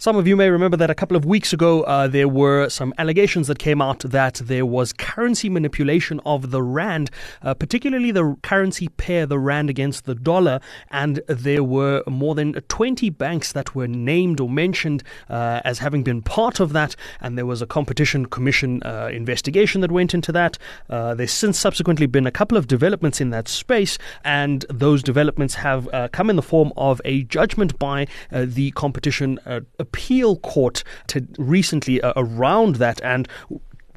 Some of you may remember that a couple of weeks ago, uh, there were some allegations that came out that there was currency manipulation of the rand, uh, particularly the currency pair, the rand against the dollar. And there were more than 20 banks that were named or mentioned uh, as having been part of that. And there was a competition commission uh, investigation that went into that. Uh, there's since subsequently been a couple of developments in that space, and those developments have uh, come in the form of a judgment by the competition appeal court to recently uh, around that and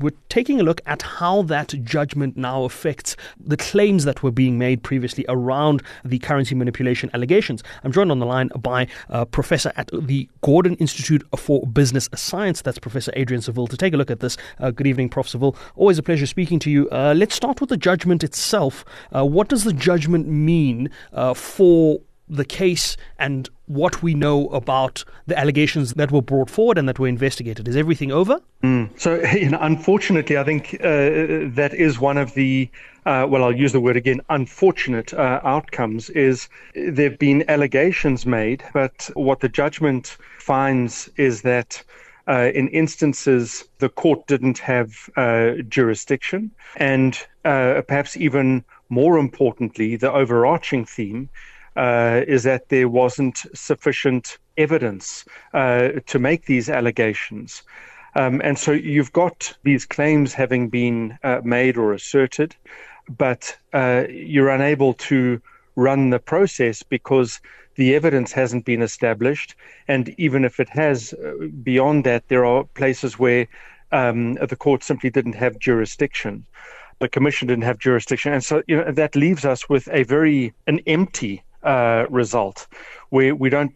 we're taking a look at how that judgment now affects the claims that were being made previously around the currency manipulation allegations. I'm joined on the line by a professor at the Gordon Institute for Business Science. That's Professor Adrian Saville. To take a look at this, uh, good evening, Prof. Saville. Always a pleasure speaking to you. Uh, let's start with the judgment itself. Uh, what does the judgment mean uh, for the case and what we know about the allegations that were brought forward and that were investigated. Is everything over? Mm. So, you know, unfortunately, I think uh, that is one of the uh, well, I'll use the word again, unfortunate uh, outcomes is there have been allegations made, but what the judgment finds is that uh, in instances the court didn't have uh, jurisdiction, and uh, perhaps even more importantly, the overarching theme uh, is that there wasn't sufficient evidence uh, to make these allegations. Um, and so you've got these claims having been uh, made or asserted, but uh, you're unable to run the process because the evidence hasn't been established. And even if it has, uh, beyond that, there are places where um, the court simply didn't have jurisdiction. The commission didn't have jurisdiction, and so you know that leaves us with a very an empty uh, result, where we don't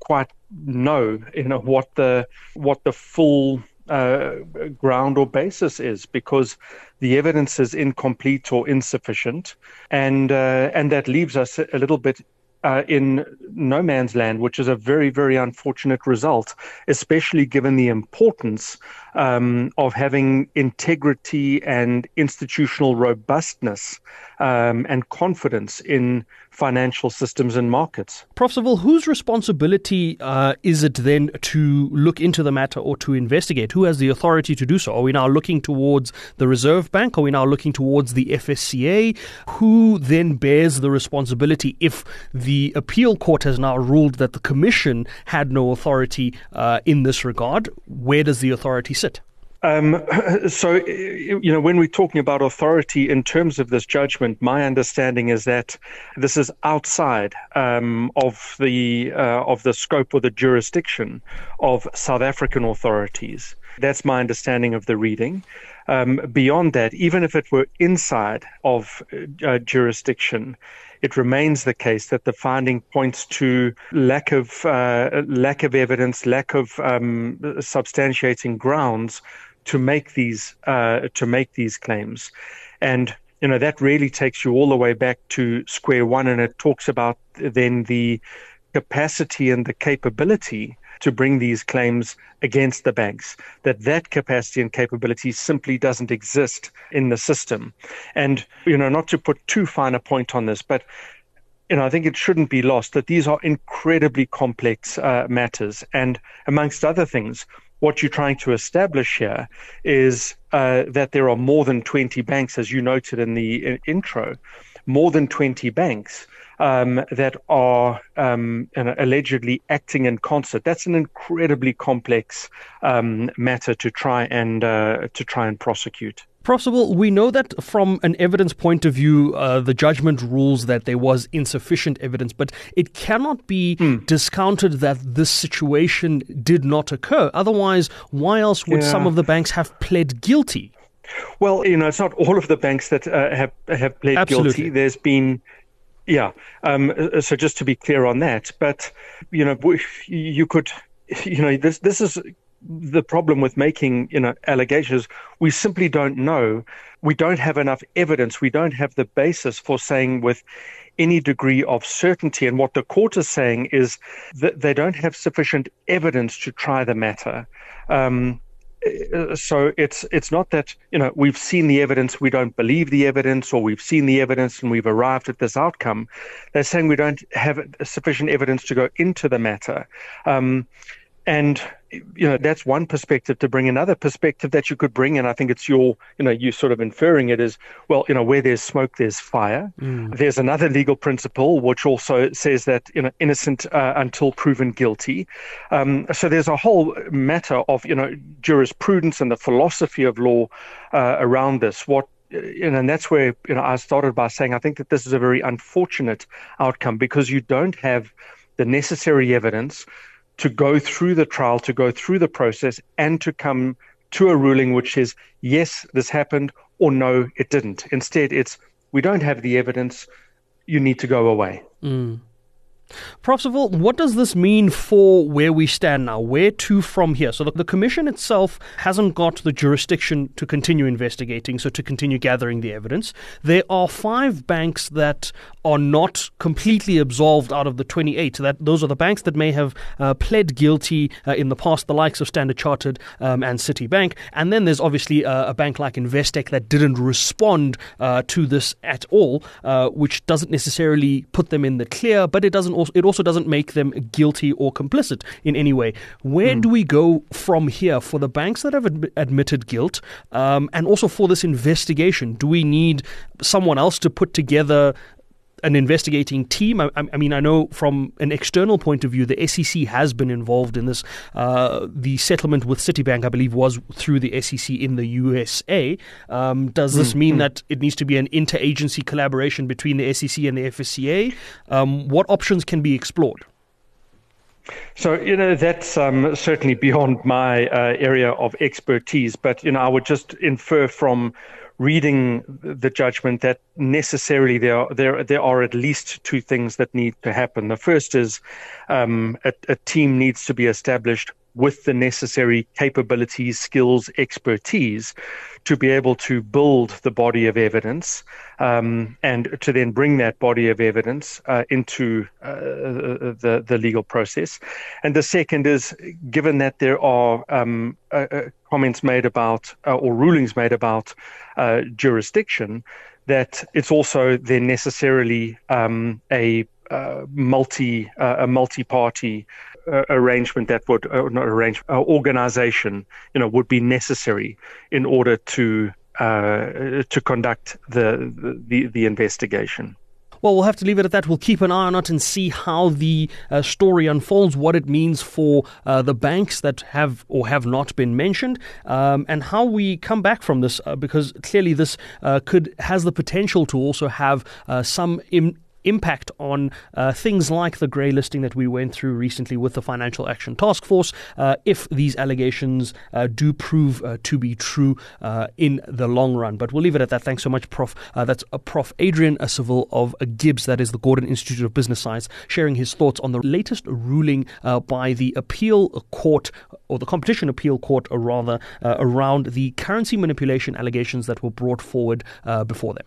quite know, you know, what the what the full uh, ground or basis is because the evidence is incomplete or insufficient, and uh, and that leaves us a little bit uh, in no man's land, which is a very, very unfortunate result, especially given the importance um, of having integrity and institutional robustness um, and confidence in financial systems and markets. Prof. Saville, whose responsibility uh, is it then to look into the matter or to investigate? Who has the authority to do so? Are we now looking towards the Reserve Bank? Are we now looking towards the FSCA? Who then bears the responsibility if the appeal court has now ruled that the Commission had no authority uh, in this regard? Where does the authority sit? Um, so, you know, when we're talking about authority in terms of this judgment, my understanding is that this is outside um, of the uh, of the scope or the jurisdiction of South African authorities. That's my understanding of the reading. Um, beyond that, even if it were inside of uh, jurisdiction, it remains the case that the finding points to lack of uh, lack of evidence, lack of um, substantiating grounds to make these uh, to make these claims, and you know that really takes you all the way back to square one, and it talks about then the capacity and the capability to bring these claims against the banks that that capacity and capability simply doesn't exist in the system and you know not to put too fine a point on this but you know, I think it shouldn't be lost that these are incredibly complex uh, matters. And amongst other things, what you're trying to establish here is uh, that there are more than 20 banks, as you noted in the uh, intro, more than 20 banks um, that are um, allegedly acting in concert. That's an incredibly complex um, matter to try and uh, to try and prosecute. Professor, we know that from an evidence point of view, uh, the judgment rules that there was insufficient evidence, but it cannot be mm. discounted that this situation did not occur. Otherwise, why else would yeah. some of the banks have pled guilty? Well, you know, it's not all of the banks that uh, have have pled Absolutely. guilty. There's been yeah. Um, so just to be clear on that, but you know, you could, you know, this this is the problem with making you know allegations we simply don't know we don't have enough evidence we don't have the basis for saying with any degree of certainty and what the court is saying is that they don't have sufficient evidence to try the matter um, uh, so it's it's not that you know we've seen the evidence, we don't believe the evidence, or we've seen the evidence and we've arrived at this outcome. They're saying we don't have sufficient evidence to go into the matter. Um, and you know that's one perspective to bring. Another perspective that you could bring and i think it's your you know you sort of inferring it is well you know where there's smoke there's fire. Mm. there's another legal principle which also says that you know innocent uh, until proven guilty. Um, so there's a whole matter of you know jurisprudence and the philosophy of law uh, around this. What and that's where you know I started by saying I think that this is a very unfortunate outcome because you don't have the necessary evidence to go through the trial, to go through the process, and to come to a ruling which is yes, this happened, or no, it didn't. Instead, it's, we don't have the evidence, you need to go away. Mm. Prof. Saville, what does this mean for where we stand now? Where to from here? So the, the, Commission itself hasn't got the jurisdiction to continue investigating, so to continue gathering the evidence. There are five banks that are not completely absolved out of the 28. That Those are the banks that may have uh, pled guilty uh, in the past, the likes of Standard Chartered um, and Citibank. And then there's obviously uh, a bank like Investec that didn't respond uh, to this at all, uh, which doesn't necessarily put them in the clear, but it doesn't also, it also doesn't make them guilty or complicit in any way. Where mm. do we go from here for the banks that have ad- admitted guilt um, and also for this investigation? Do we need someone else to put together an investigating team. I, I, mean, I know from an external point of view, the SEC has been involved in this. Uh, the settlement with Citibank, I believe, was through the SEC in the USA. Um, does this mm, mean mm. that it needs to be an interagency collaboration between the SEC and the FSCA? Um, what options can be explored? So, you know, that's um, certainly beyond my uh, area of expertise, but, you know, I would just infer from reading the judgment that necessarily there are, there there are at least two things that need to happen. The first is um, a, a team needs to be established with the necessary capabilities, skills, expertise to be able to build the body of evidence um, and to then bring that body of evidence uh, into uh, the, the legal process. And the second is given that there are um, uh, comments made about uh, or rulings made about uh, jurisdiction, that it's also then necessarily um, a multi a multi-party uh, arrangement that would uh, not arrange uh, organization you know would be necessary in order to uh, to conduct the, the the investigation. Well, we'll have to leave it at that. We'll keep an eye on it and see how the uh, story unfolds, what it means for uh, the banks that have or have not been mentioned, um, and how we come back from this. Uh, because clearly, this uh, could has the potential to also have uh, some Im- impact on uh, things like the grey listing that we went through recently with the Financial Action Task Force, uh, if these allegations uh, do prove uh, to be true uh, in the long run. But we'll leave it at that. Thanks so much, Prof. That's Prof. Adrian Saville of Gibs, that is the Gordon Institute of Business Science, sharing his thoughts on the latest ruling by the appeal court, or the competition appeal court, rather, around the currency manipulation allegations that were brought forward before them.